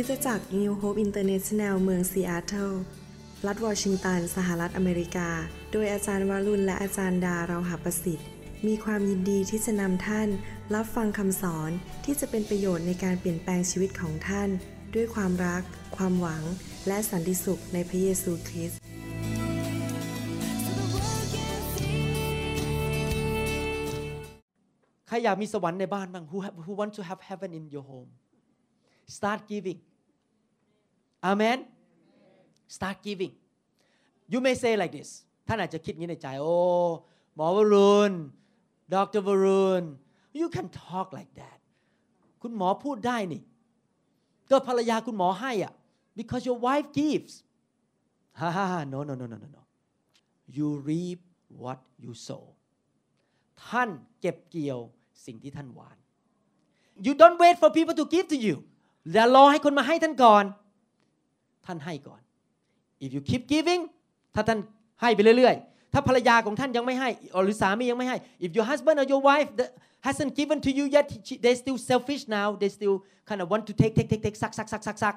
คิดจักร New Hope International เมืองซีแอตเทิล รัฐวอชิงตัน สหรัฐอเมริกา โดยอาจารย์วารุณและอาจารย์ดาเราหาประสิทธิ์ มีความยินดีที่จะนำท่าน รับฟังคำสอนที่จะเป็นประโยชน์ในการเปลี่ยนแปลงชีวิตของท่าน ด้วยความรัก ความหวัง และสันติสุขในพระเยซูคริสต์ใครอยากมีสวรรค์ในบ้านบ้าง who, have, who want to have heaven in your home start giving amen start giving you may say like this ท่านอาจจะคิดงี้ในใจ โอ้ หมอวรุณ ดรวรุณ you can talk like that คุณหมอพูดได้นี่ ก็ภรรยาคุณหมอให้อะ because your wife gives ฮ่าฮ่า no no no no no no you reap what you sow ท่านเก็บเกี่ยวสิ่งที่ท่านหวาน you don't wait for people to give to you อย่ารอให้คนมาให้ท่านก่อน ท่านให้ก่อน if you keep giving ถ้าท่านให้ไปเรื่อยๆ ถ้าภรรยาของท่านยังไม่ให้ หรือสามียังไม่ให้ if your husband or your wife hasn't given to you yet they still selfish now they still kind of want to take take take take ซักซักซักซักซัก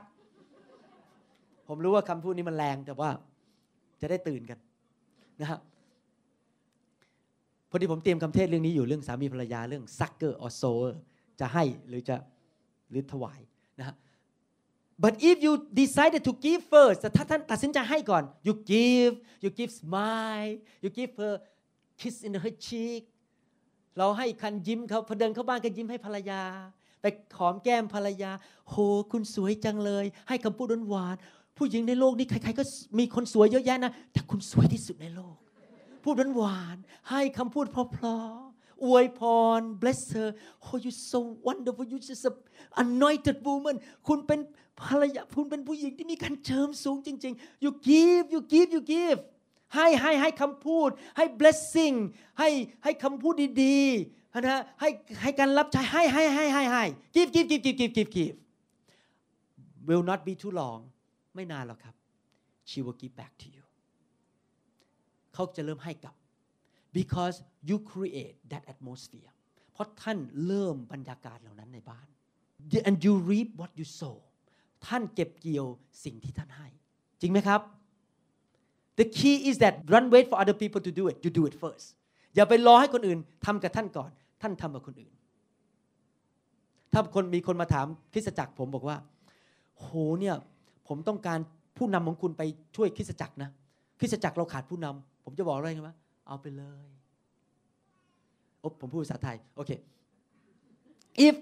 ผมรู้ว่าคำพูดนี้มันแรงแต่ว่าจะได้ตื่นกันนะครับพอดีผมเตรียมคำเทศเรื่องนี้อยู่เรื่องสามีภรรยาเรื่อง sucker or sower จะให้หรือจะหรือถวายนะฮะ but if you decided to give first แต่ถ้าท่านตัดสินใจให้ก่อน you give you give smile you give her kiss in her cheek เราให้คันยิ้มเขาพอเดินเข้าบ้านก็ยิ้มให้ภรรยา ไปหอมแก้มภรรยา โห คุณสวยจังเลย ให้คำพูดหวานผู้หญิงในโลกนี้ใครๆก็มีคนสวยเยอะแยะนะ แต่คุณสวยที่สุดในโลก พูดหวานให้คำพูดเพราะๆ อวยพร bless her oh you so wonderful you just a anointed woman คุณเป็นภรรยาคุณเป็นผู้หญิงที่มีการเจิมสูงจริง ๆ you give you give you give ให้ให้ให้คำพูด ให้ blessing ให้ให้คำพูดดีๆนะให้ให้การรับใช้ให้ให้ให้ให้ให้ give give give give give give give will not be too long ไม่นานหรอกครับ she will give back to you เขาจะเริ่มให้กลับ because you create that atmosphere เพราะท่านเริ่มบรรยากาศเหล่านั้นในบ้าน and you reap what you sow ท่านเก็บเกี่ยวสิ่งที่ท่านให้ จริงไหมครับ the key is that don't wait for other people to do it you do it first อย่าไปรอให้คนอื่นทำกับท่านก่อน ท่านทำกับคนอื่น ถ้าคนมีคนมาถามคริสตจักรผมบอกว่า โหเนี่ยผมต้องการผู้นำของคุณไปช่วยคริสตจักรนะคริสตจักรเราขาดผู้นำผมจะบอกอะไรกันว่า เอาไปเลยโอ้ผมพูดภาษาไทย โอเค if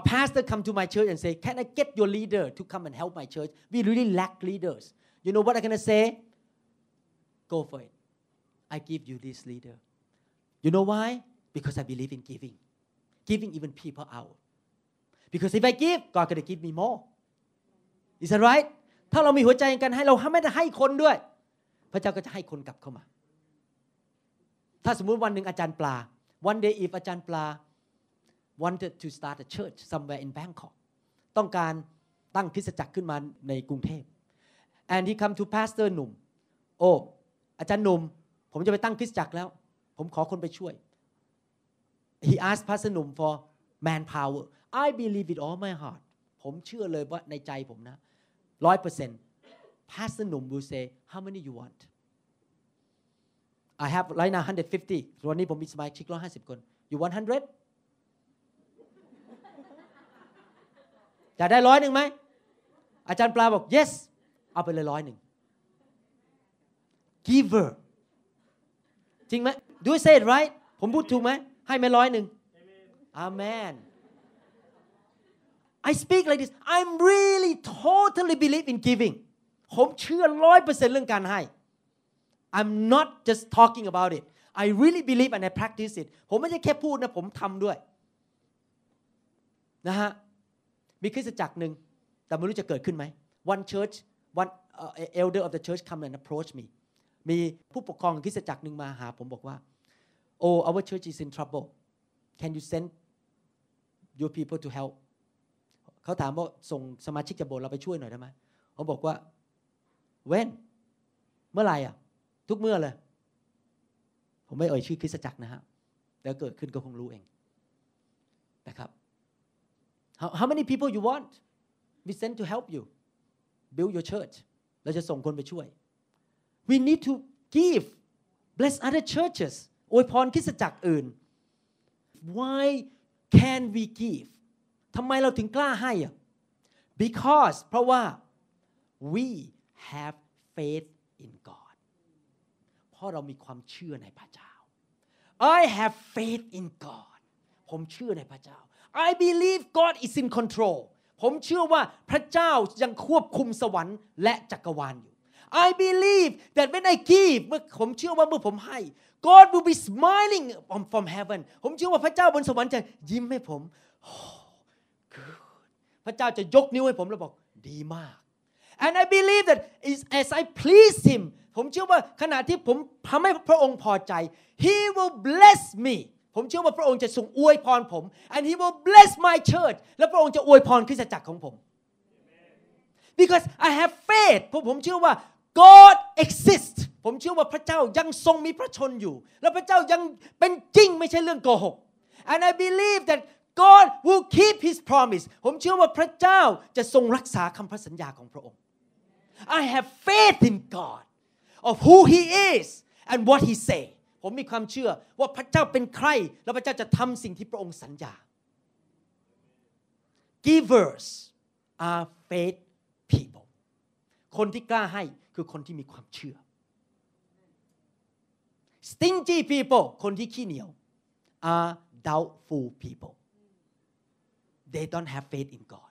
a pastor come to my church and say can I get your leader to come and help my church we really lack leaders you know what I'm gonna say go for it I give you this leader you know why because I believe in giving giving even people out because if I give God gonna give me more is that right ถ้าเรามีหัวใจในการให้เราไม่ได้ให้คนด้วย พระเจ้าก็จะให้คนกลับเข้ามา ถ้าสมมุติวันหนึ่งอาจารย์ปลา one day if อาจารย์ปลา wanted to start a church somewhere in Bangkok ต้องการตั้งคริสตจักรขึ้นมาในกรุงเทพ and he come to pastor หนุ่ม โอ้ อาจารย์หนุ่ม ผมจะไปตั้งคริสตจักรแล้ว ผมขอคนไปช่วย he asked pastor หนุ่ม for manpower I believe it all my heart ผมเชื่อเลยว่าในใจผมนะร้อยเปอร์เซ็นต์ pastor หนุ่ม will say how many you want I have right now 150วันนี้ผมมีสมาชิก150 คน you want 100 จะได้ร้อยหนึ่งไหม อาจารย์ปลาบอก yes เอาไปเลยร้อยหนึ่ง giver จริงไหม do I say it right ผมพูดถูกไหม ให้ไหมร้อยหนึ่ง amen I speak like this I'm really totally believe in giving ผมเชื่อร้อยเปอร์เซ็นต์เรื่องการให้ I'm not just talking about it I really believe and I practice it ผมไม่ใช่แค่พูดนะผมทำด้วยนะฮะมีคริสตจักรหนึ่งแต่ไม่รู้จะเกิดขึ้นไหม one church one uh, elder of the church come and approach me มีผู้ปกครองคริสตจักรหนึ่งมาหา ผมบอกว่า oh our church is in trouble can you send your people to help เขาถามว่าส่งสมาชิกจากโบสถ์เราไปช่วยหน่อยได้ไหมเขาบอกว่า when เมื่อไหร่อะ ทุกเมื่อเลย ผมไม่เอ่ยชื่อคริสตจักรนะฮะแต่เกิดขึ้นก็คงรู้เองนะครับ how, how many people you want we send to help you build your church เราจะส่งคนไปช่วย we need to give bless other churches อวยพรคริสตจักรอื่น why can we give ทำไมเราถึงกล้าให้อะ because เพราะว่า we have faith in God เพราะเรามีความเชื่อในพระเจ้า I have faith in God ผมเชื่อในพระเจ้า I believe God is in control ผมเชื่อว่าพระเจ้ายังควบคุมสวรรค์และจักรวาลอยู่ I believe that when I give เมื่อผมเชื่อว่าเมื่อผมให้ God will be smiling from from heaven ผมเชื่อว่าพระเจ้าบนสวรรค์จะยิ้มให้ผม oh, good พระเจ้าจะยกนิ้วให้ผมแล้วบอกดีมาก and I believe that as I please Him ผมเชื่อว่าขณะที่ผมทำให้พระองค์พอใจ He will bless me ผมเชื่อว่าพระองค์จะทรงอวยพรผม and He will bless my church และพระองค์จะอวยพรคริสตจักรของผม because I have faith เพราะผมเชื่อว่า God exists ผมเชื่อว่าพระเจ้ายังทรงมีพระชนอยู่ และพระเจ้ายังเป็นจริงไม่ใช่เรื่องโกหก and I believe that God will keep His promise ผมเชื่อว่าพระเจ้าจะทรงรักษาคำพระสัญญาของพระองค์ I have faith in God of who He is and what He say ผมมีความเชื่อว่าพระเจ้าเป็นใคร และพระเจ้าจะทำสิ่งที่พระองค์สัญญา Givers are faith people คนที่กล้าให้คือคนที่มีความเชื่อ Stingy people คนที่ขี้เหนียว are doubtful people they don't have faith in God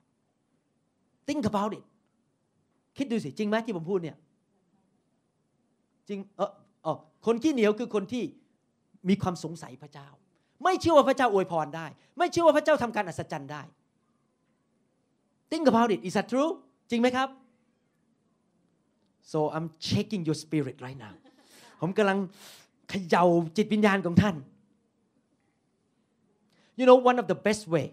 think about it คิดดูสิจริงไหมที่ผมพูดเนี่ยจริงเออเออคนขี้เหนียวคือคนที่มีความสงสัยพระเจ้า ไม่เชื่อว่าพระเจ้าอวยพรได้ ไม่เชื่อว่าพระเจ้าทำการอัศจรรย์ได้ think about it is that true จริงไหมครับ so I'm checking your spirit right now ผมกำลังเขย่าจิตวิญญาณของท่าน you know one of the best way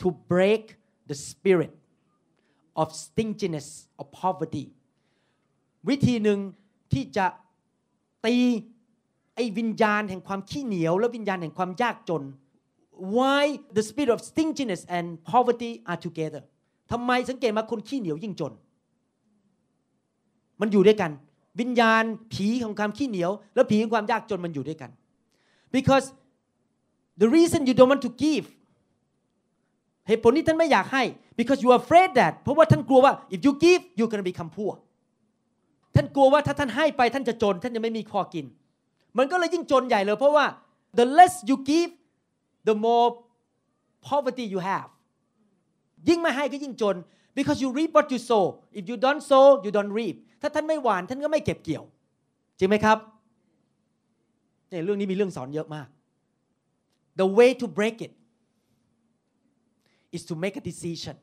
to break the spirit of stinginess of poverty วิธีหนึ่งที่จะตีไอ้วิญญาณแห่งความขี้เหนียว และวิญญาณแห่งความยากจน why the spirit of stinginess and poverty are together ทำไมสังเกตมาคนขี้เหนียวยิ่งจน มันอยู่ด้วยกัน วิญญาณผีของความขี้เหนียว และผีของความยากจนมันอยู่ด้วยกัน because the reason you don't want to give เหตุผลที่ท่านไม่อยากให้ because you are afraid that เพราะว่าท่านกลัวว่า if you give you gonna become poor ท่านกลัวว่าถ้าท่านให้ไปท่านจะจน ท่านจะไม่มีพอกิน มันก็เลยยิ่งจนใหญ่เลยเพราะว่า the less you give the more poverty you have ยิ่งไม่ให้ก็ยิ่งจน because you reap what you sow if you don't sow you don't reap ถ้าท่านไม่หวานท่านก็ไม่เก็บเกี่ยว จริงไหมครับเนี่ยเรื่องนี้มีเรื่องสอนเยอะมาก the way to break it is to make a decision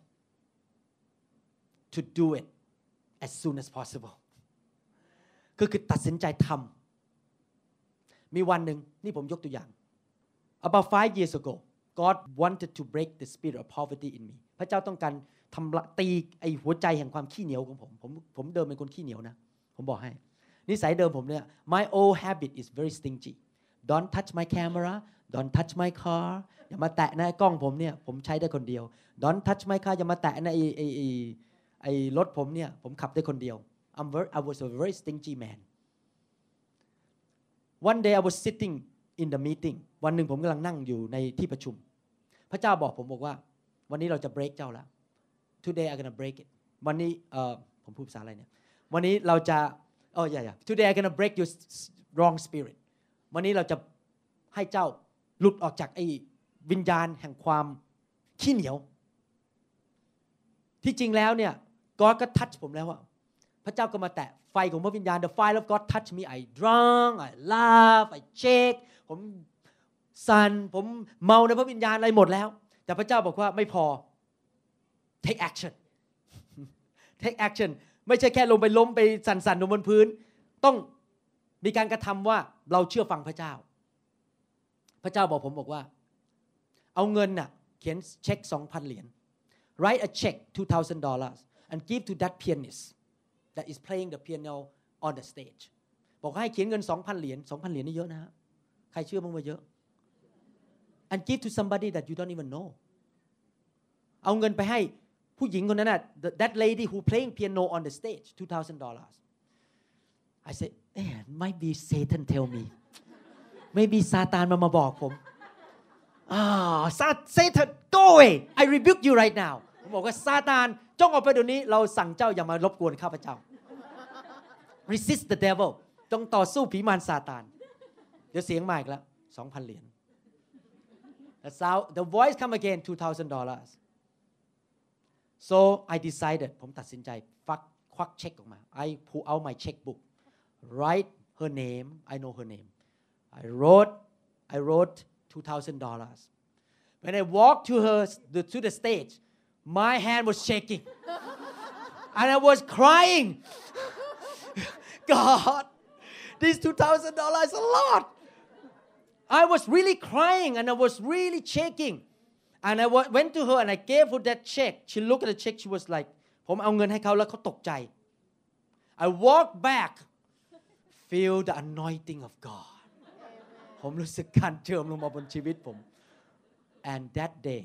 to do it as soon as possible ก็คือตัดสินใจทำมีวันหนึ่งนี่ผมยกตัวอย่าง about five years ago God wanted to break the spirit of poverty in me พระเจ้าต้องการทำตีไอหัวใจแห่งความขี้เหนียวของผม ผมผมเดิมเป็นคนขี้เหนียวนะ ผมบอกให้ นิสัยเดิมผมเนี่ย my old habit is very stingy don't touch my camera don't touch my car อย่ามาแตะนะกล้องผมเนี่ยผมใช้ได้คนเดียว don't touch my car อย่ามาแตะนะไอไอไอไอรถผมเนี่ยผมขับได้คนเดียว I'm very I was a very stingy man one day I was sitting in the meeting วันหนึ่งผมกำลังนั่งอยู่ในที่ประชุม พระเจ้าบอกผมบอกว่า วันนี้เราจะ break เจ้าแล้ว today I'm gonna break it วันนี้เออผมพูดภาษาอะไรเนี่ย วันนี้เราจะเออย่าอย่า today I'm gonna break your wrong spirit วันนี้เราจะให้เจ้า หลุดออกจากไอ้วิญญาณแห่งความขี้เหนียว ที่จริงแล้วเนี่ยก็ก็ทัชผมแล้วว่าพระเจ้าก็มาแตะไฟของพระวิญญาณ the fire of God touch me I drunk I laugh I shake ผมสันผมเมาในพระวิญญาณอะไรหมดแล้ว แต่พระเจ้าบอกว่าไม่พอ take action take action ไม่ใช่แค่ลงไปล้มไปสั่นๆลงบนพื้น ต้องมีการกระทำว่าเราเชื่อฟังพระเจ้า พระเจ้าบอกผมบอกว่า เอาเงินน่ะเขียนเช็คสองพันเหรียญ write a check two thousand dollars and give to that pianist that is playing the piano on the stage บอกให้เขียนเงินสองพันเหรียญสองพันเหรียญนี่เยอะนะฮะใครเชื่อบ้งว่าเยอะ and give to somebody that you don't even know เอาเงินไปให้ผู้หญิงคนนั้นน่ะ that lady who playing piano on the stage two thousand dollars I said eh might be Satan tell me maybe ซาตานมามาบอกผมอ่าซา Satan go away I rebuke you right now ผมบอกว่าซาตานจงออกไปเดี๋ยวนี้ เราสั่งเจ้าอย่ามารบกวนข้าพเจ้า resist the devil จงต่อสู้ผีมารซาตาน เดี๋ยวเสียงมาอีกแล้วสองพันเหรียญ The sound the voice come again two thousand dollars so I decided ผมตัดสินใจฟักควักเช็คออกมา I pull out my checkbook write her name I know her name I wrote I wrote two thousand dollars when I walked to her to the stage my hand was shaking and I was crying God this two thousand dollars is a lot I was really crying and I was really shaking. And I went to her and I gave her that check. She looked at the check. She was like, ผมเอาเงินให้เขาแล้วเขาตกใจ I walked back feel the anointing of God ผมรู้สึกการเจิมลงมาบนชีวิตผม and that day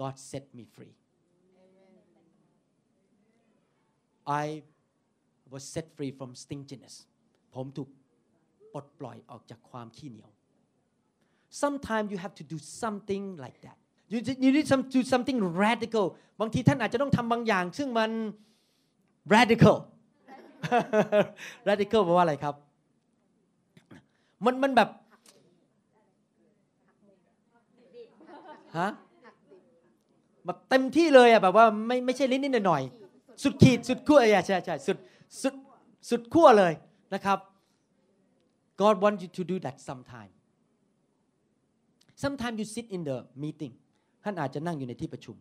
God set me free I was set free from stinginess ผมถูกปลดปล่อยออกจากความขี้เหนียว sometimes you have to do something like that you you need some do something radical บางทีท่านอาจจะต้องทำบางอย่าง ซึ่งมัน radical radical แปลว่าอะไรครับ มันมันแบบ ฮะแบบเต็มที่เลยอะแบบว่าไม่ไม่ใช่ลิ้นนิดหน่อยสุดขีดสุดขั้วใช่ใช่สุดสุดสุดขั้วเลยนะครับ God wants you to do that sometime sometimes you sit in the meeting ท่านอาจจะนั่งอยู่ในที่ประชุม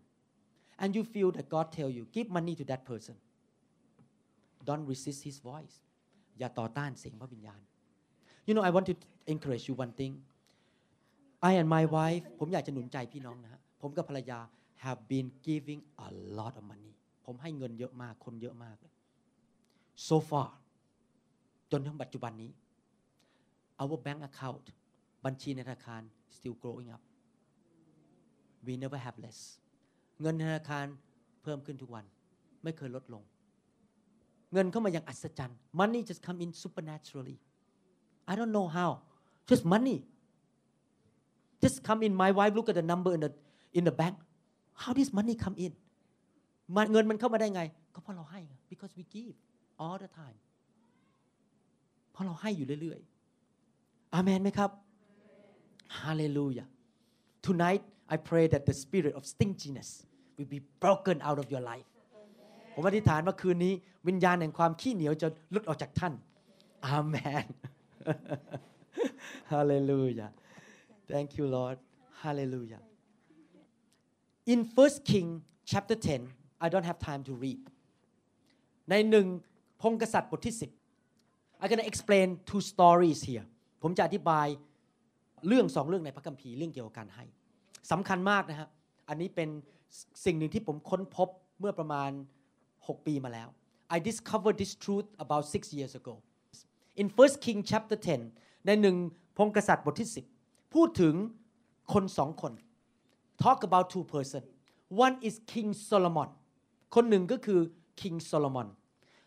and you feel that God tell you give money to that person don't resist his voice อย่าต่อต้านเสียงพระวิญญาณ you know I want to encourage you one thing I and my wife ผมอยากจะหนุนใจพี่น้องนะฮะผมกับภรรยา have been giving a lot of money ผมให้เงินเยอะมากคนเยอะมากเลย so far จนถึงปัจจุบันนี้ our bank account บัญชีในธนาคาร still growing up we never have less เงินธนาคารเพิ่มขึ้นทุกวัน ไม่เคยลดลง เงินเข้ามาอย่างอัศจรรย์ money just come in supernaturally I don't know how just money just come in my wife look at the number in the in the bank how this money come in เงินมันเข้ามาได้ไง ก็เพราะเราให้ because we give all the time เพราะเราให้อยู่เรื่อยๆอาเมนไหมครับ Hallelujah tonight I pray that the spirit of stinginess will be broken out of your life ผมอธิษฐานว่าคืนนี้วิญญาณแห่งความขี้เหนียวจะลุดออกจากท่าน อาเมน Hallelujah Thank you Lord Hallelujah In First King chapter 10 I don't have time to read ในหนึ่งพงกษัตริย์บทที่ 10 I'm gonna explain two stories here ผมจะอธิบายเรื่องสองเรื่องในพระคัมภีร์เรื่องเกี่ยวกับการให้สำคัญมากนะฮะอันนี้เป็นสิ่งหนึ่งที่ผมค้นพบเมื่อประมาณ 6 ปีมาแล้ว I discovered this truth about six years ago in First King chapter 10 ในหนึ่งพงกษัตริย์บทที่ 10 พูดถึงคนสองคน talk about two person one is King Solomon คนหนึ่งก็คือ King Solomon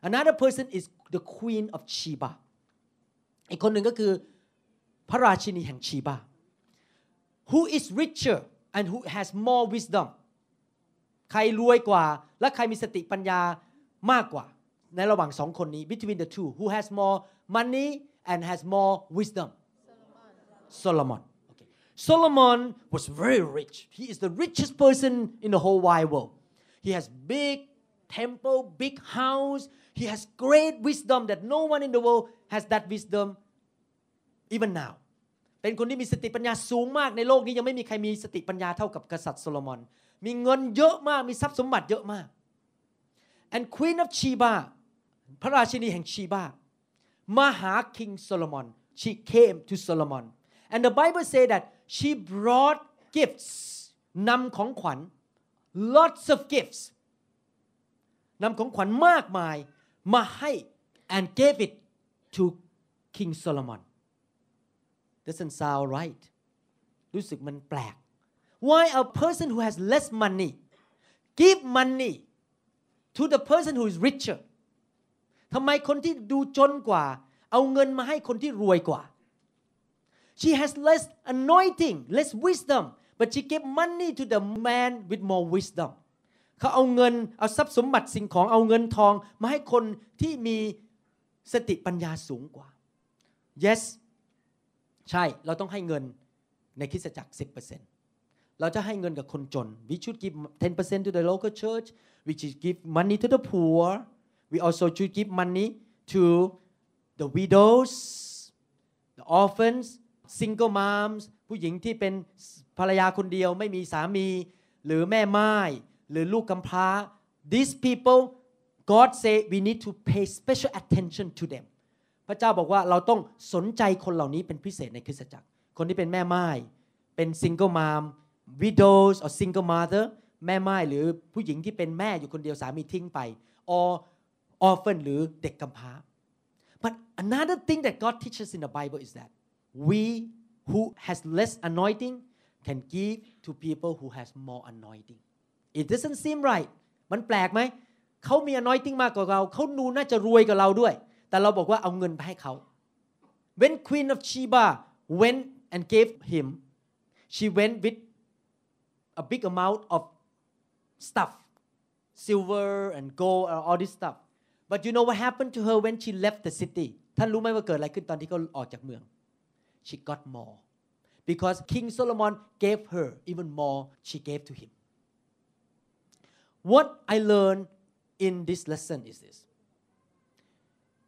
another person is the Queen of Sheba อีกคนหนึ่งก็คือพระราชินีแห่งชีบา who is richer and who has more wisdom ใครรวยกว่า และใครมีสติปัญญามากกว่า ในระหว่างสองคนนี้ between the two who has more money and has more wisdom Solomon. Solomon was very rich he is the richest person in the whole wide world he has big temple big house he has great wisdom that no one in the world has that wisdom even now เป็นคนที่มีสติปัญญาสูงมากในโลกนี้ยังไม่มีใครมีสติปัญญาเท่ากับกษัตริย์โซโลมอน มีเงินเยอะมาก มีทรัพย์สมบัติเยอะมาก and Queen of Sheba พระราชินีแห่งชีบามาหา King Solomon she came to Solomon and the Bible say that she brought gifts นำของขวัญ lots of gifts นำของขวัญมากมายมาให้ and gave it to King Solomon doesn't sound right รู้สึกมันแปลก why a person who has less money give money to the person who is richer ทำไมคนที่ดูจนกว่า เอาเงินมาให้คนที่รวยกว่า she has less anointing less wisdom but she gave money to the man with more wisdom เขาเอาเงินเอาทรัพย์สมบัติสิ่งของเอาเงินทองมาให้คนที่มีสติปัญญาสูงกว่า yes ใช่เราต้องให้เงินในคริสตจักร 10%เราจะให้เงินกับคนจน we should give 10% to the local church we should give money to the poor we also should give money to the widows the orphans single moms ผู้หญิงที่เป็นภรรยาคนเดียวไม่มีสามี หรือแม่ไม้หรือลูกกำพร้า these people God say we need to pay special attention to them พระเจ้าบอกว่าเราต้องสนใจคนเหล่านี้เป็นพิเศษในคริสตจักร คนที่เป็นแม่ไม้เป็น single mom widows or single mother แม่ไม้หรือผู้หญิงที่เป็นแม่อยู่คนเดียวสามีทิ้งไป or orphan หรือเด็กกำพร้า but another thing that God teaches in the Bible is that we who has less anointing can give to people who has more anointing it doesn't seem right มันแปลกไหม เขามี anointing มากกว่าเรา เขานูน่าจะรวยกว่าเราด้วย แต่เราบอกว่าเอาเงินไปให้เขา when Queen of Sheba went and gave him she went with a big amount of stuff silver and gold and all this stuff but you know what happened to her when she left the city ท่านรู้ไหมว่าเกิดอะไรขึ้นตอนที่เขาออกจากเมือง she got more because King Solomon gave her even more she gave to him what I learned in this lesson is this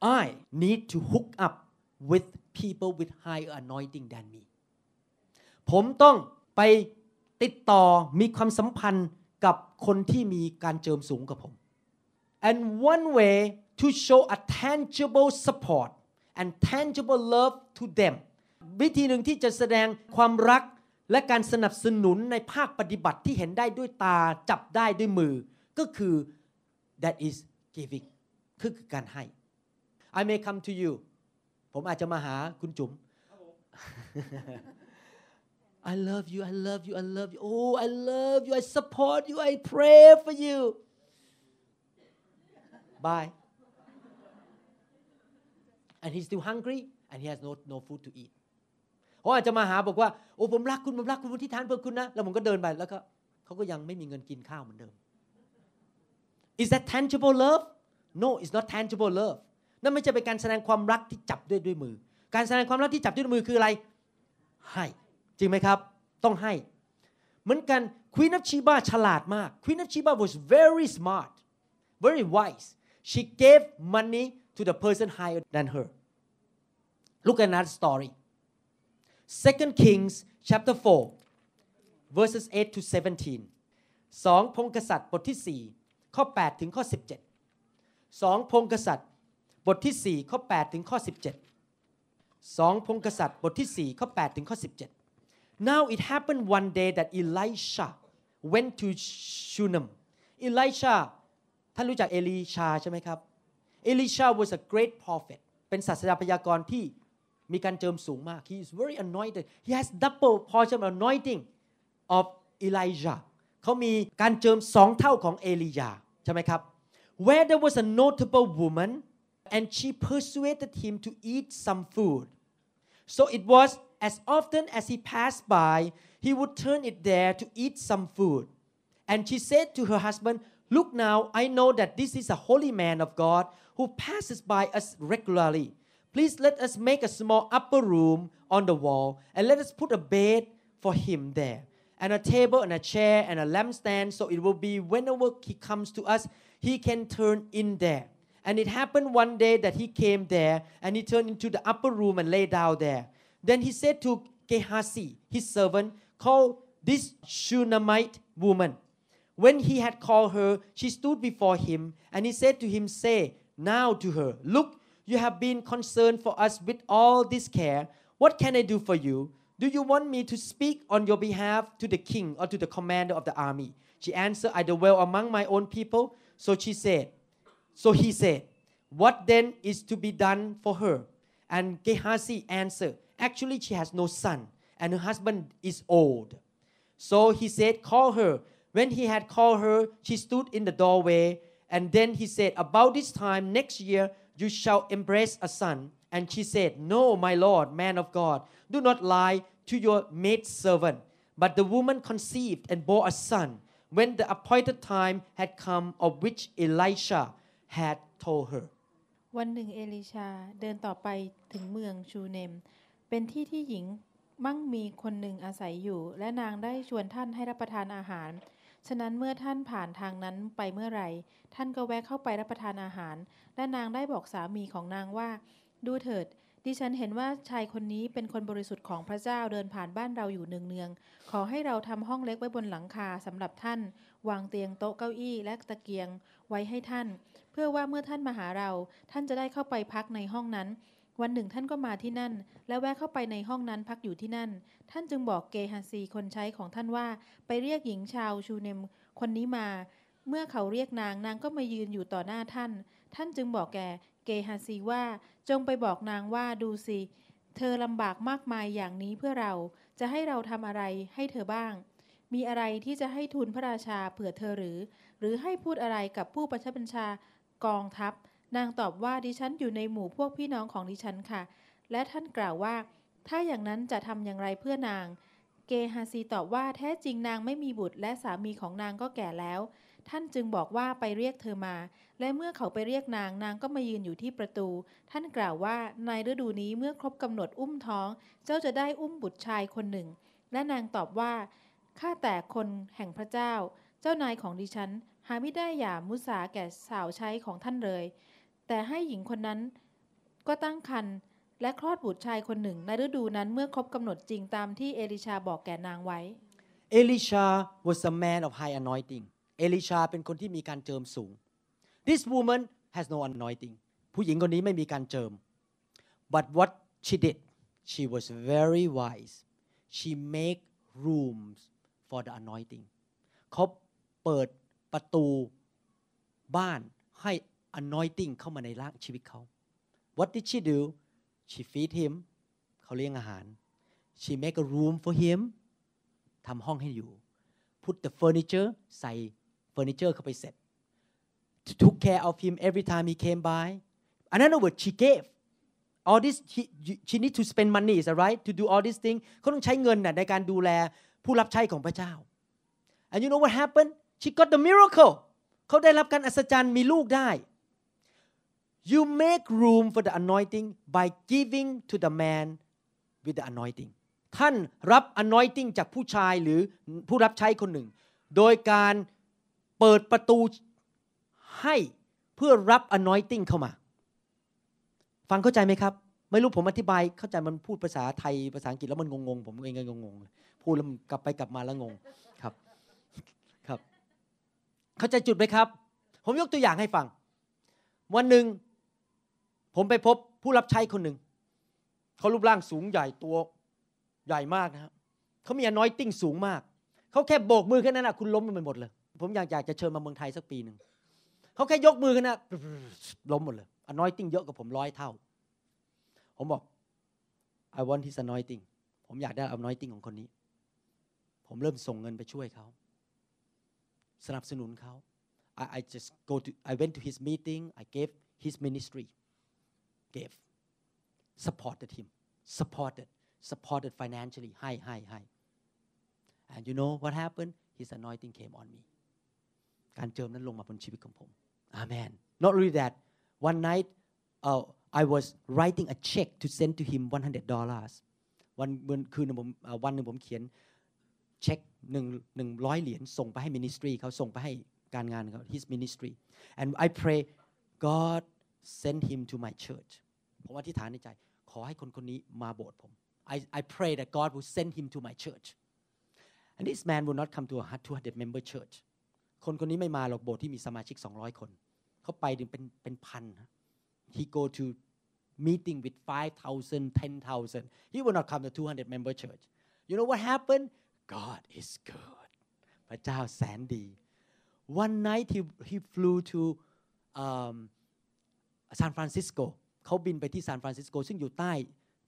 I need to hook up with people with higher anointing than me ผมต้องไปติดต่อมีความสัมพันธ์กับคนที่มีการเจิมสูงกว่าผม and one way to show a tangible support and tangible love to them วิธีหนึ่งที่จะแสดงความรักและการสนับสนุนในภาคปฏิบัติที่เห็นได้ด้วยตาจับได้ด้วยมือ ก็คือ that is giving คือการให้ I may come to you ผมอาจจะมาหาคุณจุ๋ม I love you I love you I love you oh I love you I support you I pray for you bye and he's still hungry and he has no no food to eat เขาอาจจะมาหาบอกว่าโอ้ผมรักคุณผมรักคุณผมที่ทานเพื่อคุณนะแล้วผมก็เดินไปแล้วก็เขาก็ยังไม่มีเงินกินข้าวเหมือนเดิม Is that tangible love No it's not tangible love นั่นไม่ใช่เป็นการแสดงความรักที่จับด้วยด้วยมือ การแสดงความรักที่จับด้วยมือคืออะไร ให้ จริงไหมครับ ต้องให้ เหมือนกัน Queen of Sheba ฉลาดมาก Queen of Sheba was very smart very wise she gave money to the person higher than her look at another story Second Kings chapter 4 verses 8 to 17สองพงกษัตริย์บทที่ 4 ข้อ 8 ถึงข้อ 17สองพงกษัตริย์บทที่ 4 ข้อ 8 ถึงข้อ 17สองพงกษัตริย์บทที่ 4 ข้อ 8 ถึงข้อ 17 Now it happened one day that Elisha went to Shunem Elisha ท่านรู้จักเอลีชาใช่ไหมครับ Elisha was a great prophet เป็นศาสดาพยากรณ์ที่ มีการเจิมสูงมาก he is very anointed he has double portion of anointing of Elijah เขามีการเจิมสองเท่าของเอลียาใช่ไหมครับ where there was a notable woman and she persuaded him to eat some food so it was as often as he passed by he would turn it there to eat some food and she said to her husband look now I know that this is a holy man of God who passes by us regularly Please let us make a small upper room on the wall and let us put a bed for him there and a table and a chair and a lampstand so it will be whenever he comes to us he can turn in there. And it happened one day that he came there and he turned into the upper room and lay down there. Then he said to Gehazi his servant call this Shunammite woman. When he had called her she stood before him and he said to him say now to her look you have been concerned for us with all this care. What can I do for you? Do you want me to speak on your behalf to the king or to the commander of the army? She answered, I dwell among my own people. So she said, So he said, What then is to be done for her? And Gehazi answered, Actually, she has no son, and her husband is old. So he said, Call her. When he had called her, she stood in the doorway, and then he said about this time next year you shall embrace a son and she said no my lord man of god do not lie to your maid servant but the woman conceived and bore a son when the appointed time had come of which Elisha had told her วันหนึ่งเอลิชาเดินต่อไปถึงเมืองชูเนม เป็นที่ที่หญิงมั่งมีคนหนึ่งอาศัยอยู่ และนางได้ชวนท่านให้รับประทานอาหาร ฉะนั้นเมื่อท่านผ่านทางนั้นไปเมื่อไหร่ ท่านก็แวะเข้าไปรับประทานอาหาร และนางได้บอกสามีของนางว่า ดูเถิด ดิฉันเห็นว่าชายคนนี้เป็นคนบริสุทธิ์ของพระเจ้าเดินผ่านบ้านเราอยู่เนืองๆขอให้เราทำห้องเล็กไว้บนหลังคาสำหรับท่าน วางเตียงโต๊ะเก้าอี้และตะเกียงไว้ให้ท่าน เพื่อว่าเมื่อท่านมาหาเรา ท่านจะได้เข้าไปพักในห้องนั้น วันหนึ่งท่านก็มาที่นั่น และแวะเข้าไปในห้องนั้นพักอยู่ที่นั่น ท่านจึงบอกเกฮาซีคนใช้ของท่านว่า ไปเรียกหญิงชาวชูเนมคนนี้มา เมื่อเขาเรียกนางนางก็มายืนอยู่ต่อหน้าท่าน ท่านจึงบอกแก่เกฮาซีว่า จงไปบอกนางว่าดูสิเธอลำบากมากมายอย่างนี้เพื่อเราจะให้เราทำอะไรให้เธอบ้าง มีอะไรที่จะให้ทูลพระราชาเผื่อเธอหรือ หรือให้พูดอะไรกับผู้บัญชาบัญชากองทัพ นางตอบว่าดิฉันอยู่ในหมู่พวกพี่น้องของดิฉันค่ะ และท่านกล่าวว่า ถ้าอย่างนั้นจะทำอย่างไรเพื่อนาง เกฮาซีตอบว่าแท้จริงนางไม่มีบุตร และสามีของนางก็แก่แล้ว ท่านจึงบอกว่าไปเรียกเธอมา และเมื่อเขาไปเรียกนางนางก็มายืนอยู่ที่ประตู ท่านกล่าวว่าในฤดูนี้เมื่อครบกำหนดอุ้มท้อง เจ้าจะได้อุ้มบุตรชายคนหนึ่ง และนางตอบว่าข้าแต่คนแห่งพระเจ้า เจ้านายของดิฉัน หาไม่ได้หย่ามุสาแก่สาวใช้ของท่านเลย แต่ให้หญิงคนนั้นก็ตั้งครรภ์และคลอดบุตรชายคนหนึ่งในฤดูนั้นเมื่อครบกำหนดจริงตามที่เอลิชาบอกแก่นางไว้ Elisha was a man of high anointing เอลิชาเป็นคนที่มีการเจิมสูง This woman has no anointing ผู้หญิงคนนี้ไม่มีการเจิม but what she did she was very wise she make rooms for the anointing เขาเปิดประตูบ้านให้ anointing เข้ามาในร่างชีวิตเขา What did she do she feed him เขาเลี้ยงอาหาร she make a room for him ทำห้องให้อยู่ put the furniture ใส่เฟอร์นิเจอร์เข้าไปเสร็จ took care of him every time he came by another word she gave all this she, she need to spend money is that right to do all these things เขาต้องใช้เงินนะในการดูแลผู้รับใช้ของพระเจ้า and you know what happened she got the miracle เขาได้รับการอัศจรรย์มีลูกได้ you make room for the anointing by giving to the man with the anointing ท่านรับ anointing จากผู้ชายหรือผู้รับใช้คนหนึ่ง โดยการเปิดประตูให้เพื่อรับ anointing เข้ามา ฟังเข้าใจไหมครับ ไม่รู้ผมอธิบายเข้าใจมันพูดภาษาไทยภาษาอังกฤษแล้วมันงงๆ ผมเองก็งงๆ พูดแล้วกลับไปกลับมาแล้วงงครับครับ เข้าใจจุดไหมครับ ผมยกตัวอย่างให้ฟัง วันหนึ่ง ผมไปพบผู้รับใช้คนหนึ่ง เขารูปร่างสูงใหญ่ตัวใหญ่มากนะครับเขามี anointing สูงมาก เขาแค่โบกมือแค่นั้นนะคุณล้มมันหมดเลย ผมอยากอยากจะเชิญมาเมืองไทยสักปีหนึ่ง เขาแค่ยกมือแค่นั้นล้มหมดเลย anointing เยอะกว่าผมร้อยเท่า ผมบอก I want his anointing ผมอยากได้ anointing ของคนนี้ ผมเริ่มส่งเงินไปช่วยเขา สนับสนุนเขา I, I just go to I went to his meeting I gave his ministry gave supported him supported supported financially ให้ให้ให้ and you know what happened his anointing came on me การเจิมนั้นลงมาบนชีวิตของผม Amen not only that one night uh, I was writing a check to send to him 100 dollars วันวันคืนผมวันหนึ่งผมเขียนเช็คหนึ่งหนึ่งร้อยเหรียญส่งไปให้ ministry เขาส่งไปให้การงานเขา his ministry and I pray God send him to my church ผมอธิษฐานในใจ ขอให้คนคนนี้มาโบสถ์ผม I, I pray that God will send him to my church and this man will not come to a 200 member church คนคนนี้ไม่มาหรอกโบสถ์ที่มีสมาชิก 200 คน เขาไปถึงเป็นเป็นพัน he go to meeting with 5,000 10,000 he will not come to 200 member church you know what happened God is good พระเจ้าแสนดี one night he he flew to um, San Francisco เขาบินไปที่ซานฟรานซิสโกซึ่งอยู่ใต้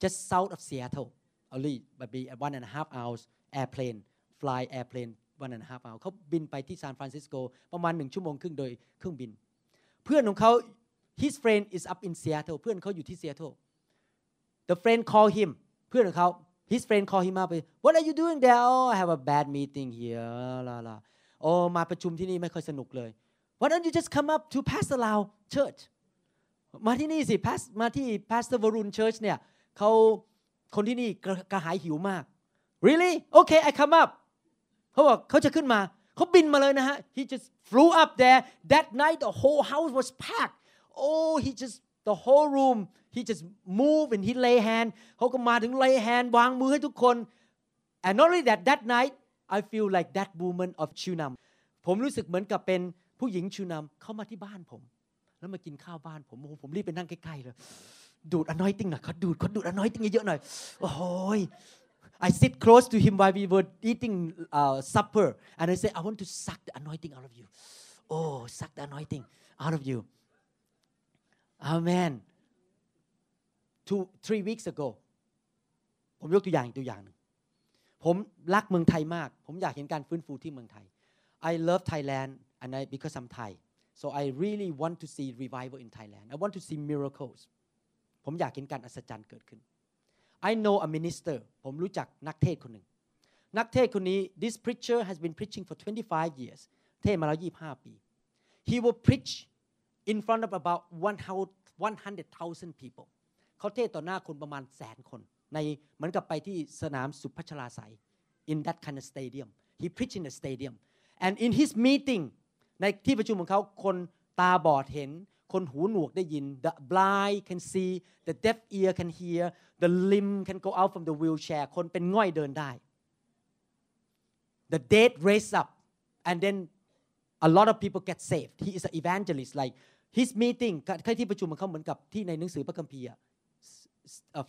just south of Seattle only maybe one and a half hours airplane fly airplane one and a half hour เขาบินไปที่ซานฟรานซิสโกประมาณหนึ่งชั่วโมงครึ่งโดยเครื่องบิน เพื่อนของเขา his friend is up in Seattle เพื่อนเขาอยู่ที่ Seattle the friend call him เพื่อนของเขา his friend call him up what are you doing there oh I have a bad meeting here ลาลาโอ้มาประชุมที่นี่ไม่ค่อยสนุกเลย why don't you just come up to Pastor Lau church มาที่นี่สิมาที่ Pastor Varun Church เนี่ยเขาคนที่นี่กระกระหายหิวมาก really okay I come up เขาบอกเขาจะขึ้นมา เขาบินมาเลยนะฮะ he just flew up there that night the whole house was packed oh he just the whole room he just move and he lay hand เขาก็มาถึง lay hand วางมือให้ทุกคน and not only that that night I feel like that woman of Chunam ผมรู้สึกเหมือนกับเป็นผู้หญิงชูนำเข้ามาที่บ้านผม แล้วมากินข้าวบ้านผมโอ้โหผมรีบไปนั่งใกล้ๆเลยดูด anointing หน่อยเขาดูดเขาดูด anointing เยอะๆหน่อยโอ้ย I sit close to him while we were eating uh, supper and I say I want to suck the anointing out of you oh suck the anointing out of you Amen two three weeks ago ผมยกตัวอย่างตัวอย่างหนึ่งผมรักเมืองไทยมาก ผมอยากเห็นการฟื้นฟูที่เมืองไทย I love Thailand and I because I'm Thai so I really want to see revival in Thailand I want to see miracles ผมอยากเห็นการอัศจรรย์เกิดขึ้น I know a minister ผมรู้จักนักเทศน์คนหนึ่ง นักเทศน์คนนี้ this preacher has been preaching for 25 years เทศน์มาแล้ว 25 ปี he will preach in front of about 100,000 people เขาเทศน์ต่อหน้าคนประมาณแสนคน ในเหมือนกับไปที่สนามสุพัชราไสย in that kind of stadium he preached in the stadium and in his meeting ในที่ประชุมของเขาคนตาบอดเห็น คนหูหนวกได้ยิน the blind can see the deaf ear can hear the lame can go out from the wheelchair คนเป็นง่อยเดินได้ the dead raise up and then a lot of people get saved he is an evangelist like his meeting ที่ประชุมของเขาเหมือนกับที่ในหนังสือพระคัมภีร์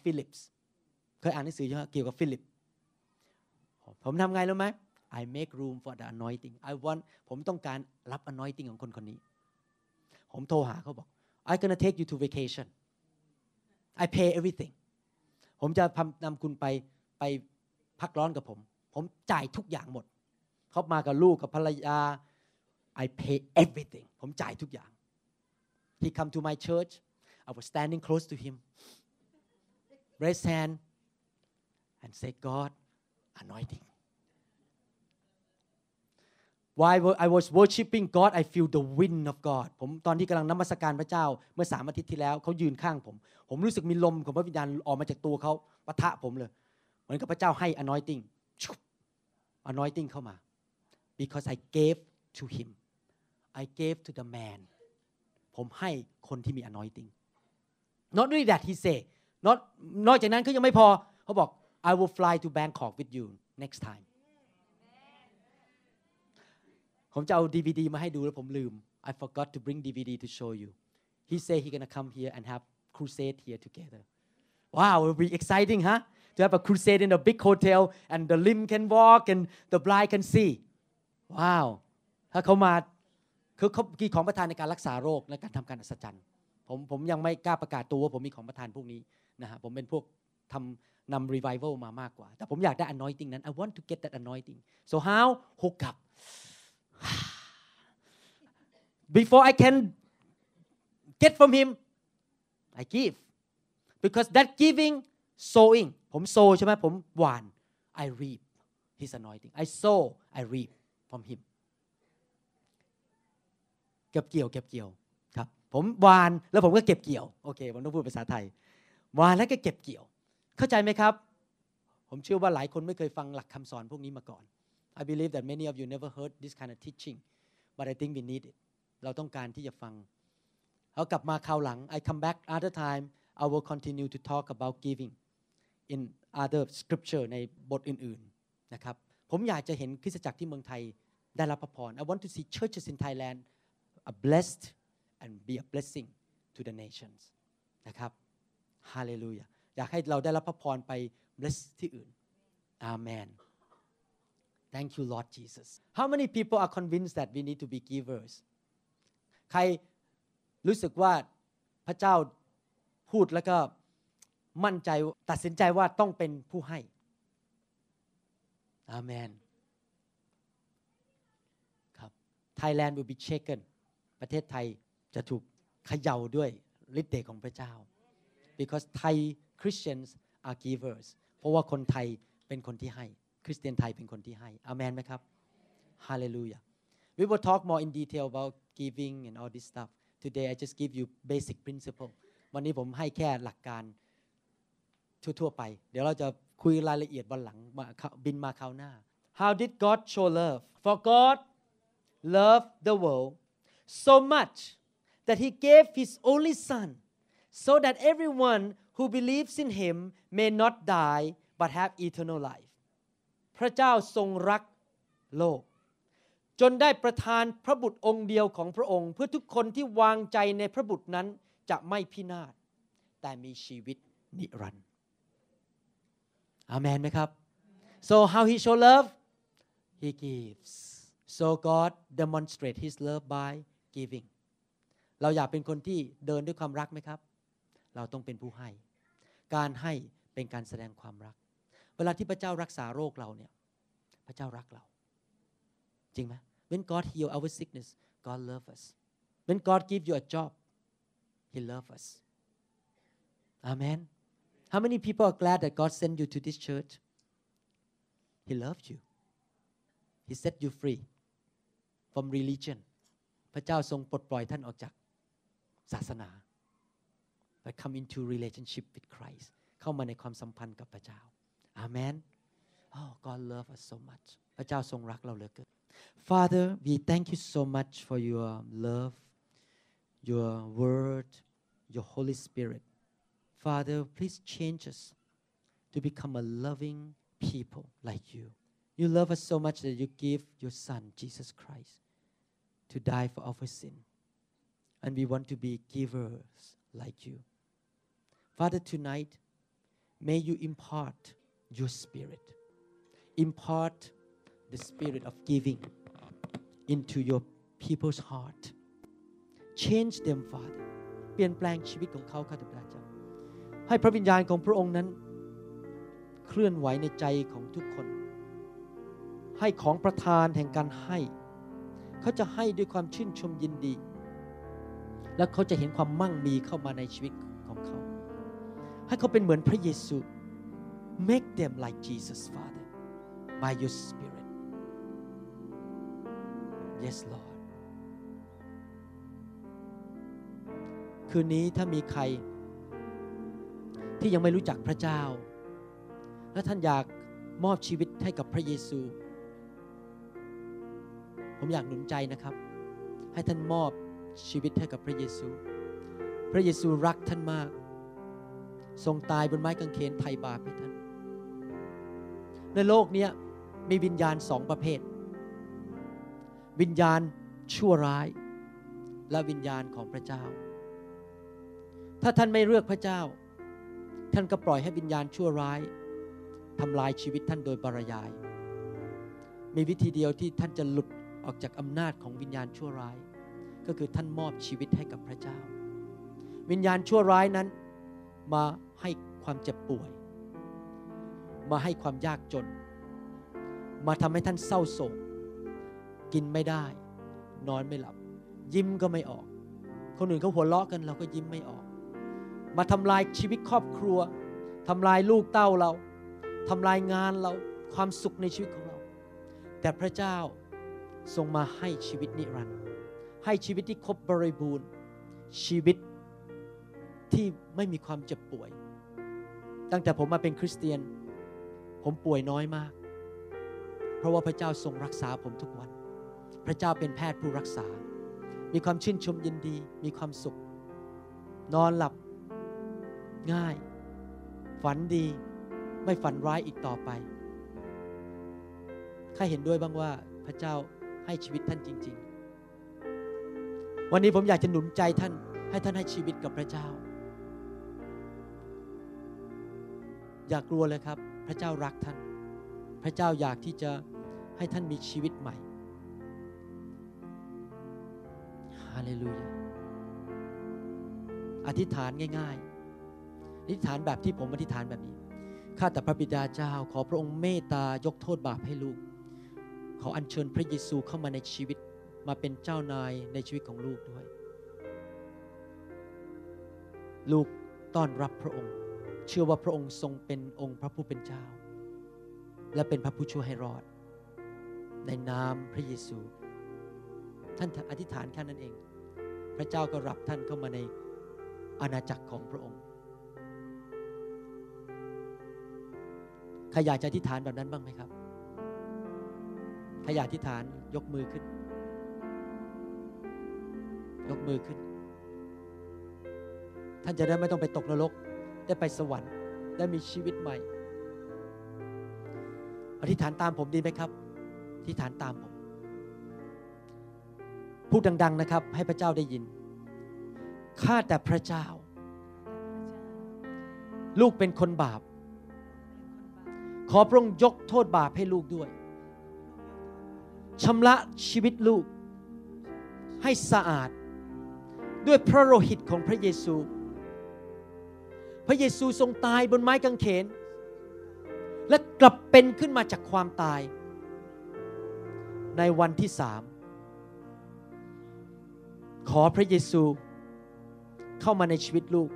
ฟิลิปส์เคยอ่านหนังสือไหมเกี่ยวกับฟิลิป ผมทำไงรู้ไหม I make room for the anointing I want ผมต้องการรับ anointing ของคนคนนี้ ผมโทรหาเขาบอก I gonna take you to vacation I pay everything ผมจะนำคุณไปไปพักร้อนกับผม ผมจ่ายทุกอย่างหมด เขามากับลูกกับภรรยา I pay everything ผมจ่ายทุกอย่าง He come to my church I was standing close to him raise hand and say God anointing while I was worshiping God I feel the wind of God ผมตอนที่กำลังนมัสการพระเจ้าเมื่อสามอาทิตย์ที่แล้วเขายืนข้างผม ผมรู้สึกมีลมของพระวิญญาณออกมาจากตัวเขาปะทะผมเลย เหมือนกับพระเจ้าให้ anointing anointing เข้ามา because I gave to him I gave to the man ผมให้คนที่มี anointing not only that he say not นอกจากนั้นเขายังไม่พอเขาบอก I will fly to Bangkok with you next time ผมจะเอา DVD มาให้ดูแล้วผมลืม I forgot to bring DVD to show you he say he gonna come here and have crusade here together wow it will be exciting huh to have a crusade in a big hotel and the limb can walk and the blind can see wow ถ้าเขามาคือเขากีของประทานในการรักษาโรคและการทำการอัศจรรย์ผมผมยังไม่กล้าประกาศตัวว่าผมมีของประทานพวกนี้นะฮะผมเป็นพวกทำนำ revival มามากกว่า แต่ผมอยากได้ anointing นั้น I want to get that anointing so how hook up before I can get from him I give because that giving sowing ผมโซใช่ไหมผมหวาน I reap his anointing I sow I reap from him เก็บเกี่ยวเก็บเกี่ยวครับผมหวานแล้วผมก็เก็บเกี่ยวโอเคผมต้องพูดภาษาไทยหวานแล้วก็เก็บเกี่ยว เข้าใจไหมครับ ผมเชื่อว่าหลายคนไม่เคยฟังหลักคำสอนพวกนี้มาก่อน I believe that many of you never heard this kind of teaching but I think we need it เราต้องการที่จะฟังเอากลับมาคราวหลัง I come back other time I will continue to talk about giving in other scripture ในบทอื่นๆนะครับผมอยากจะเห็นคริสตจักรที่เมืองไทยได้รับพระพร I want to see churches in Thailand are blessed and be a blessing to the nations นะครับ Hallelujah อยากให้เราได้รับพระพรไป bless ที่อื่น Amen Thank you Lord Jesus How many people are convinced that we need to be givers ใครรู้สึกว่าพระเจ้าพูดแล้วก็มั่นใจตัดสินใจว่าต้องเป็นผู้ให้อาเมนครับ Thailand will be shaken ประเทศไทยจะถูกเขย่าด้วยฤทธิ์เดชของพระเจ้า because Thai Christians are givers เพราะว่าคนไทยเป็นคนที่ให้ คริสเตียนไทยเป็นคนที่ให้อเมนไหมครับ Hallelujah we will talk more in detail about giving and all this stuff today I just give you basic principle วันนี้ผมให้แค่หลักการทั่วๆไป เดี๋ยวเราจะคุยรายละเอียดวันหลังมาบินมาคราวหน้า How did God show love for God loved the world so much that he gave his only son so that everyone who believes in him may not die but have eternal life พระเจ้าทรงรักโลก จนได้ประทานพระบุตรองค์เดียวของพระองค์ เพื่อทุกคนที่วางใจในพระบุตรนั้นจะไม่พินาศแต่มีชีวิตนิรันดร์อาเมนไหมครับ so how he show love he gives so God demonstrate his love by giving เราอยากเป็นคนที่เดินด้วยความรักไหมครับ เราต้องเป็นผู้ให้ การให้เป็นการแสดงความรัก เวลาที่พระเจ้ารักษาโรคเราเนี่ย พระเจ้ารักเรา จริงไหม When God heal our sickness God love us When God give you a job He love us Amen How many people are glad that God sent you to this church He loved you He set you free from religion พระเจ้าทรงปลดปล่อยท่านออกจากศาสนา but come into relationship with Christ เข้ามาในความสัมพันธ์กับพระเจ้า Amen Oh God love us so much พระเจ้าทรงรักเราเหลือเกิน Father we thank you so much for your love your word your Holy Spirit Father please change us to become a loving people like you you love us so much that you give your son Jesus Christ to die for our sin and we want to be givers like you Father tonight may you impart your spirit impart the spirit of giving into your people's heart change them Father เปลี่ยนแปลงชีวิตของเขาข้าแต่พระเจ้าให้พระวิญญาณของพระองค์นั้น เคลื่อนไหวในใจของทุกคน ให้ของประทานแห่งการให้ เขาจะให้ด้วยความชื่นชมยินดี แล้วเขาจะเห็นความมั่งมีเข้ามาในชีวิตของเขา ให้เขาเป็นเหมือนพระเยซู make them like Jesus Father by your Spirit yes Lord คืนนี้ถ้ามีใคร ที่ยังไม่รู้จักพระเจ้า และท่านอยากมอบชีวิตให้กับพระเยซู ผมอยากหนุนใจนะครับ ให้ท่านมอบชีวิตให้กับพระเยซู พระเยซูรักท่านมาก ทรงตายบนไม้กางเขนไถ่บาปให้ท่าน ในโลกนี้มีวิญญาณสองประเภท วิญญาณชั่วร้าย และวิญญาณของพระเจ้า ถ้าท่านไม่เลือกพระเจ้า ท่านก็ปล่อยให้วิญญาณชั่วร้ายทำลายชีวิตท่านโดยปรยาย มีวิธีเดียวที่ท่านจะหลุดออกจากอำนาจของวิญญาณชั่วร้าย ก็คือท่านมอบชีวิตให้กับพระเจ้า วิญญาณชั่วร้ายนั้นมาให้ความเจ็บป่วย มาให้ความยากจน มาทำให้ท่านเศร้าโศก กินไม่ได้ นอนไม่หลับ ยิ้มก็ไม่ออก คนอื่นเขาหัวเราะกันเราก็ยิ้มไม่ออก มาทำลายชีวิตครอบครัวทำลายลูกเต้าเราทำลายงานเราความสุขในชีวิตของเรา แต่พระเจ้าทรงมาให้ชีวิตนิรันดร์ให้ชีวิตที่ครบบริบูรณ์ ชีวิตที่ไม่มีความเจ็บป่วย ตั้งแต่ผมมาเป็นคริสเตียน ผมป่วยน้อยมาก เพราะว่าพระเจ้าทรงรักษาผมทุกวัน พระเจ้าเป็นแพทย์ผู้รักษา มีความชื่นชมยินดี มีความสุข นอนหลับง่าย ฝันดีไม่ฝันร้ายอีกต่อไปใครเห็นด้วยบ้างว่าพระเจ้าให้ชีวิตท่านจริง ๆ วันนี้ผมอยากจะหนุนใจท่านให้ท่านให้ชีวิตกับพระเจ้า อย่ากลัวเลยครับ ระเจ้ารักท่าน พระเจ้าอยากที่จะให้ท่านมีชีวิตใหม่ฮาเลลูยาอธิษฐานง่ายๆ อธิษฐานแบบที่ผมอธิษฐานแบบนี้ ข้าแต่พระบิดาเจ้า ขอพระองค์เมตตายกโทษบาปให้ลูก ขออัญเชิญพระเยซูเข้ามาในชีวิตมาเป็นเจ้านายในชีวิตของลูกด้วย ลูกต้อนรับพระองค์ เชื่อว่าพระองค์ทรงเป็นองค์พระผู้เป็นเจ้า และเป็นพระผู้ช่วยให้รอด ในนามพระเยซู ท่านอธิษฐานแค่นั้นเอง พระเจ้าก็รับท่านเข้ามาในอาณาจักรของพระองค์ใครอยากจะอธิษฐานแบบนั้นบ้างไหมครับใครอยากอธิษฐานยกมือขึ้น ยกมือขึ้น ท่านจะได้ไม่ต้องไปตกนรก ได้ไปสวรรค์ ได้มีชีวิตใหม่ อธิษฐานตามผมดีไหมครับ อธิษฐานตามผม พูดดัง ๆนะครับ ให้พระเจ้าได้ยิน ข้าแต่พระเจ้า ลูกเป็นคนบาป ขอพระองค์ยกโทษบาปให้ลูกด้วยชำระชีวิตลูกให้สะอาด ด้วยพระโลหิตของพระเยซู ระเยซูทรงตายบนไม้กางเขน และกลับเป็นขึ้นมาจากความตาย ในวันที่สามขอพระเยซูเข้ามาในชีวิตลูก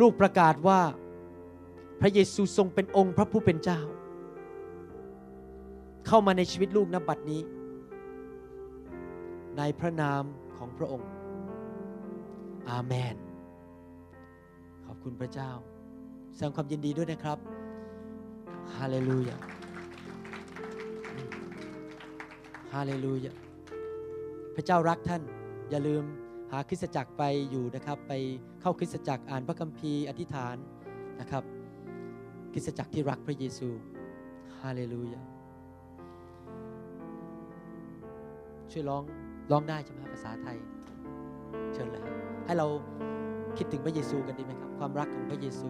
ลูกประกาศว่าพระเยซูทรงเป็นองค์พระผู้เป็นเจ้า เข้ามาในชีวิตลูกนบัดนี้ ในพระนามของพระองค์ อาเมน ขอบคุณพระเจ้าแสดงความยินดีด้วยนะครับฮาเลลูยาฮาเลลูยาพระเจ้ารักท่าน อย่าลืมหาคริสตจักรไปอยู่นะครับ ไปเข้าคริสตจักรอ่านพระคัมภีร์อธิษฐานนะครับ คริสตจักรที่รักพระเยซูฮาเลลูยาช่วยร้องร้องได้ใช่ไหมภาษาไทย เชิญเลยให้เรา คิดถึงพระเยซูกันดีไหมครับ ความรักของพระเยซู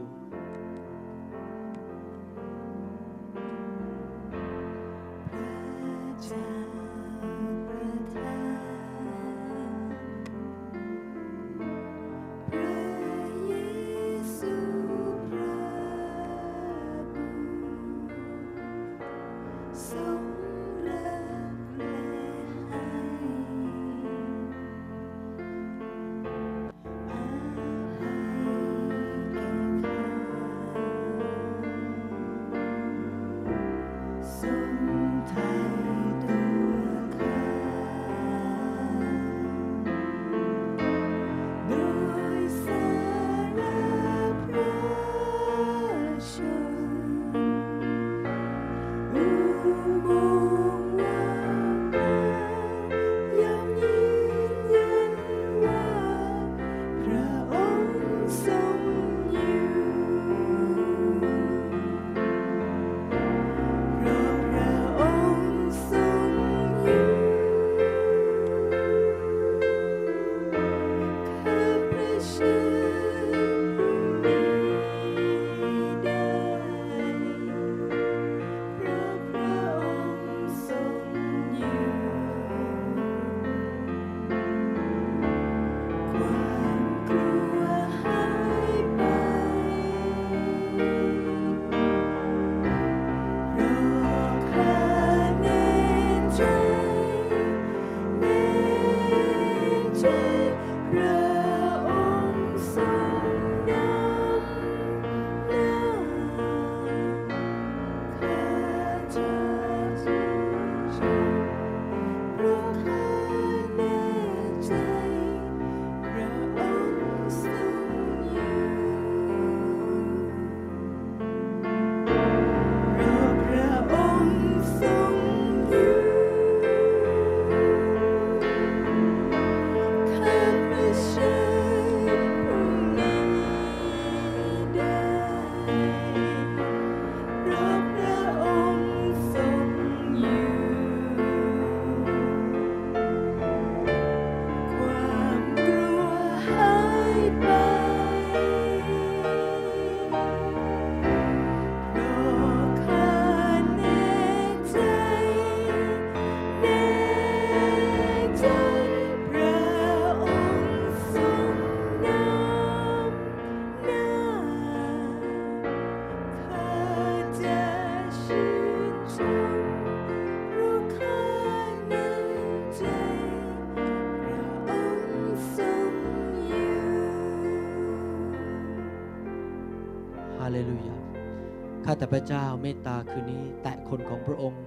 าแต่พระเจ้าเมตตาคืนนี้ แตะคนของพระองค์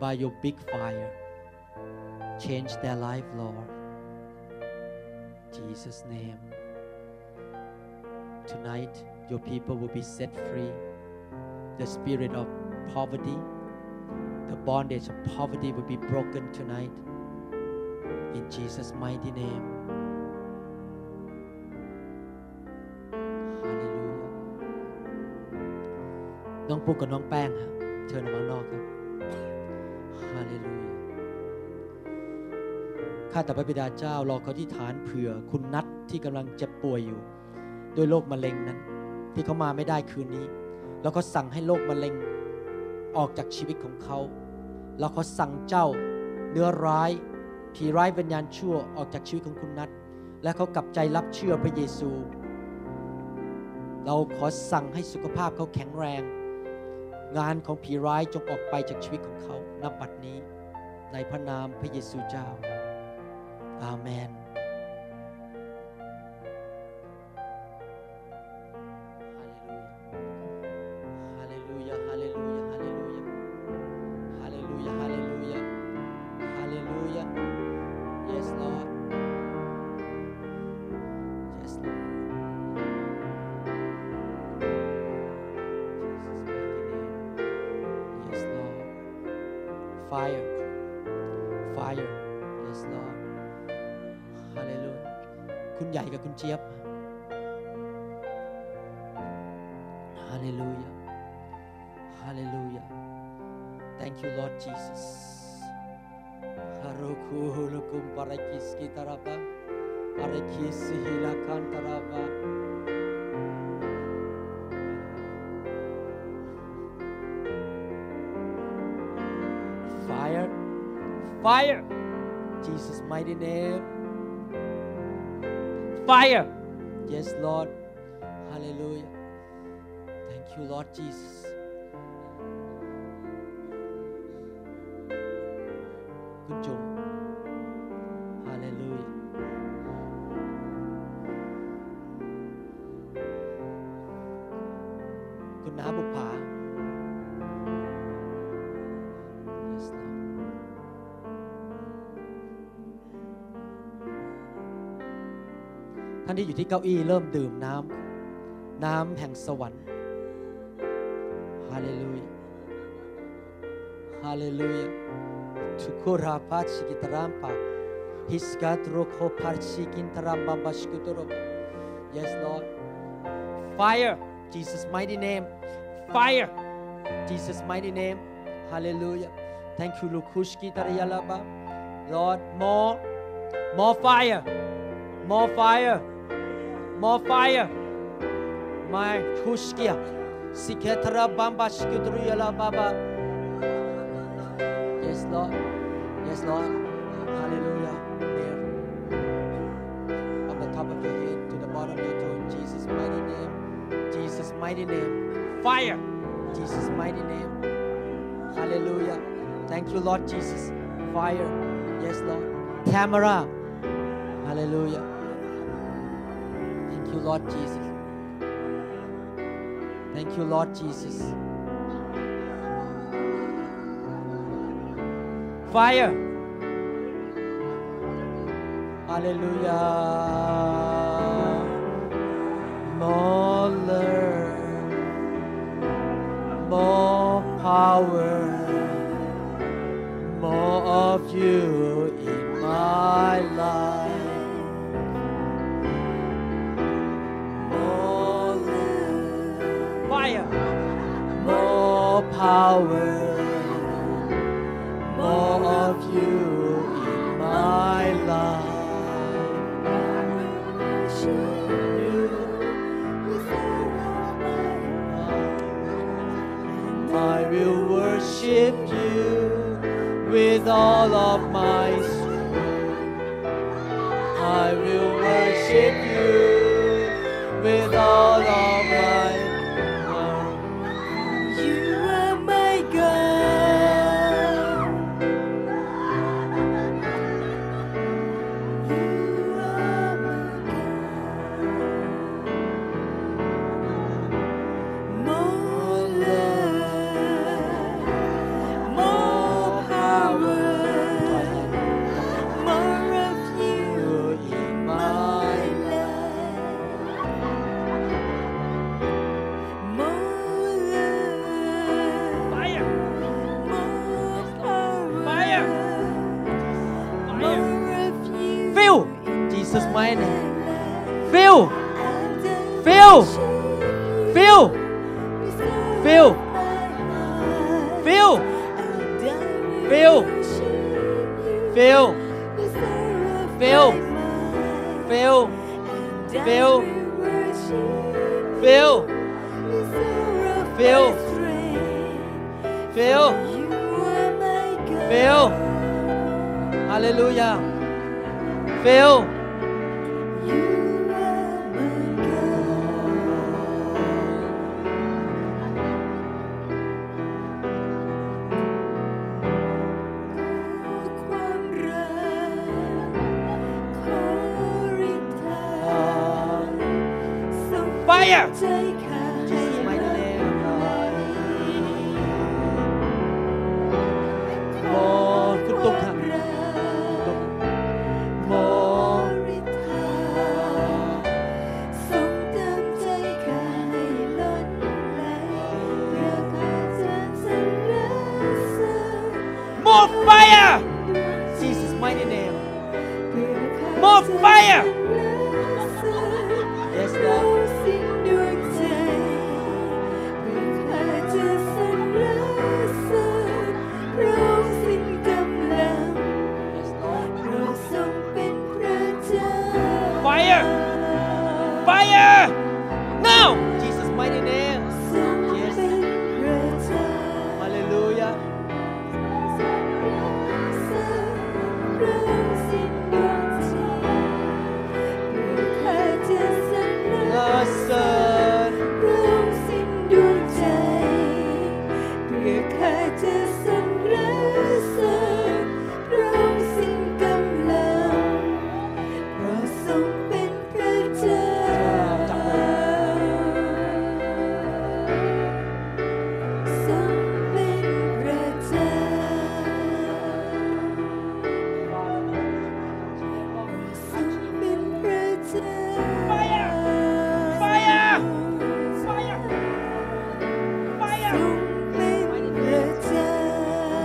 by your big fire change their life Lord Jesus name tonight your people will be set free the spirit of poverty the bondage of poverty will be broken tonight in Jesus mighty name น้องปุ๊กกับน้องแป้งฮะเชิญออกมานอกครับฮาเลลูยาข้าแต่พระบิดาเจ้าเราขอที่ฐานเผื่อคุณนัทที่กำลังเจ็บป่วยอยู่ ด้วยโรคมะเร็งนั้น ที่เขามาไม่ได้คืนนี้ แล้วก็สั่งให้โรคมะเร็งออกจากชีวิตของเขา แล้วเขาสั่งเจ้าเนื้อร้ายผีร้ายวิญญาณชั่วออกจากชีวิตของคุณนัทและเขากลับใจรับเชื่อพระเยซู เราขอสั่งให้สุขภาพเขาแข็งแรง งานของผีร้ายจงออกไปจากชีวิตของเขาณบัดนี้ ในพระนามพระเยซูเจ้า อาเมน Fire Yes Lord Hallelujah คุณใหญ่กับคุณเจี๊ยบ Hallelujah Hallelujah Thank you Lord Jesus Haruku hulukum parakis kitaraba Parakis hilakan taraba Fire. Jesus mighty name. Fire. Yes Lord. Hallelujah. Thank you Lord Jesus ที่อยู่ที่เก้าอี้เริ่มดื่มน้ำน้ำแห่งสวรรค์ฮาเลลูยาฮาเลลูยาทุกุราพัชิกิตรามปาฮิสกัตโรโคพัชิกินตรามบัมบาชิกุตโร Yes Lord Fire Jesus mighty name Fire Jesus mighty name Hallelujah Thank you Lukushki Tarayalaba Lord more more fire more fire more fire. My Kushkia. Siketara Bamba Shikudruyala Baba. Yes Lord. Yes Lord. Hallelujah. There. From the top of your head to the bottom of your toe Jesus mighty name. Jesus mighty name. Fire. Jesus mighty name. Hallelujah. Thank you Lord Jesus. Fire. Yes Lord. Tamara Hallelujah Lord Jesus. Thank you Lord Jesus. Fire. Hallelujah. More love More power. More of you in my life power more of you in my life. I will worship you with all of my strength. I will worship you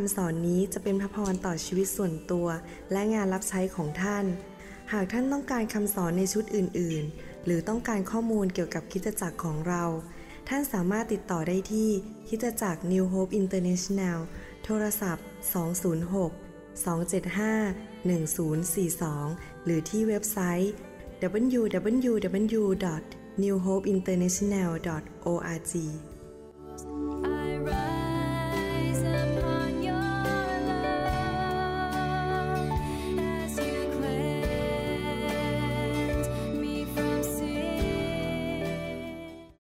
คำสอนนี้จะเป็นพระพรต่อชีวิตส่วนตัว และงานรับใช้ของท่าน หากท่านต้องการคำสอนในชุดอื่น ๆ หรือต้องการข้อมูลเกี่ยวกับคิตจักรของเรา ท่านสามารถติดต่อได้ที่คิตจักร New Hope International โทรศัพท์ 206 275-1042 หรือที่เว็บไซต์ www.newhopeinternational.org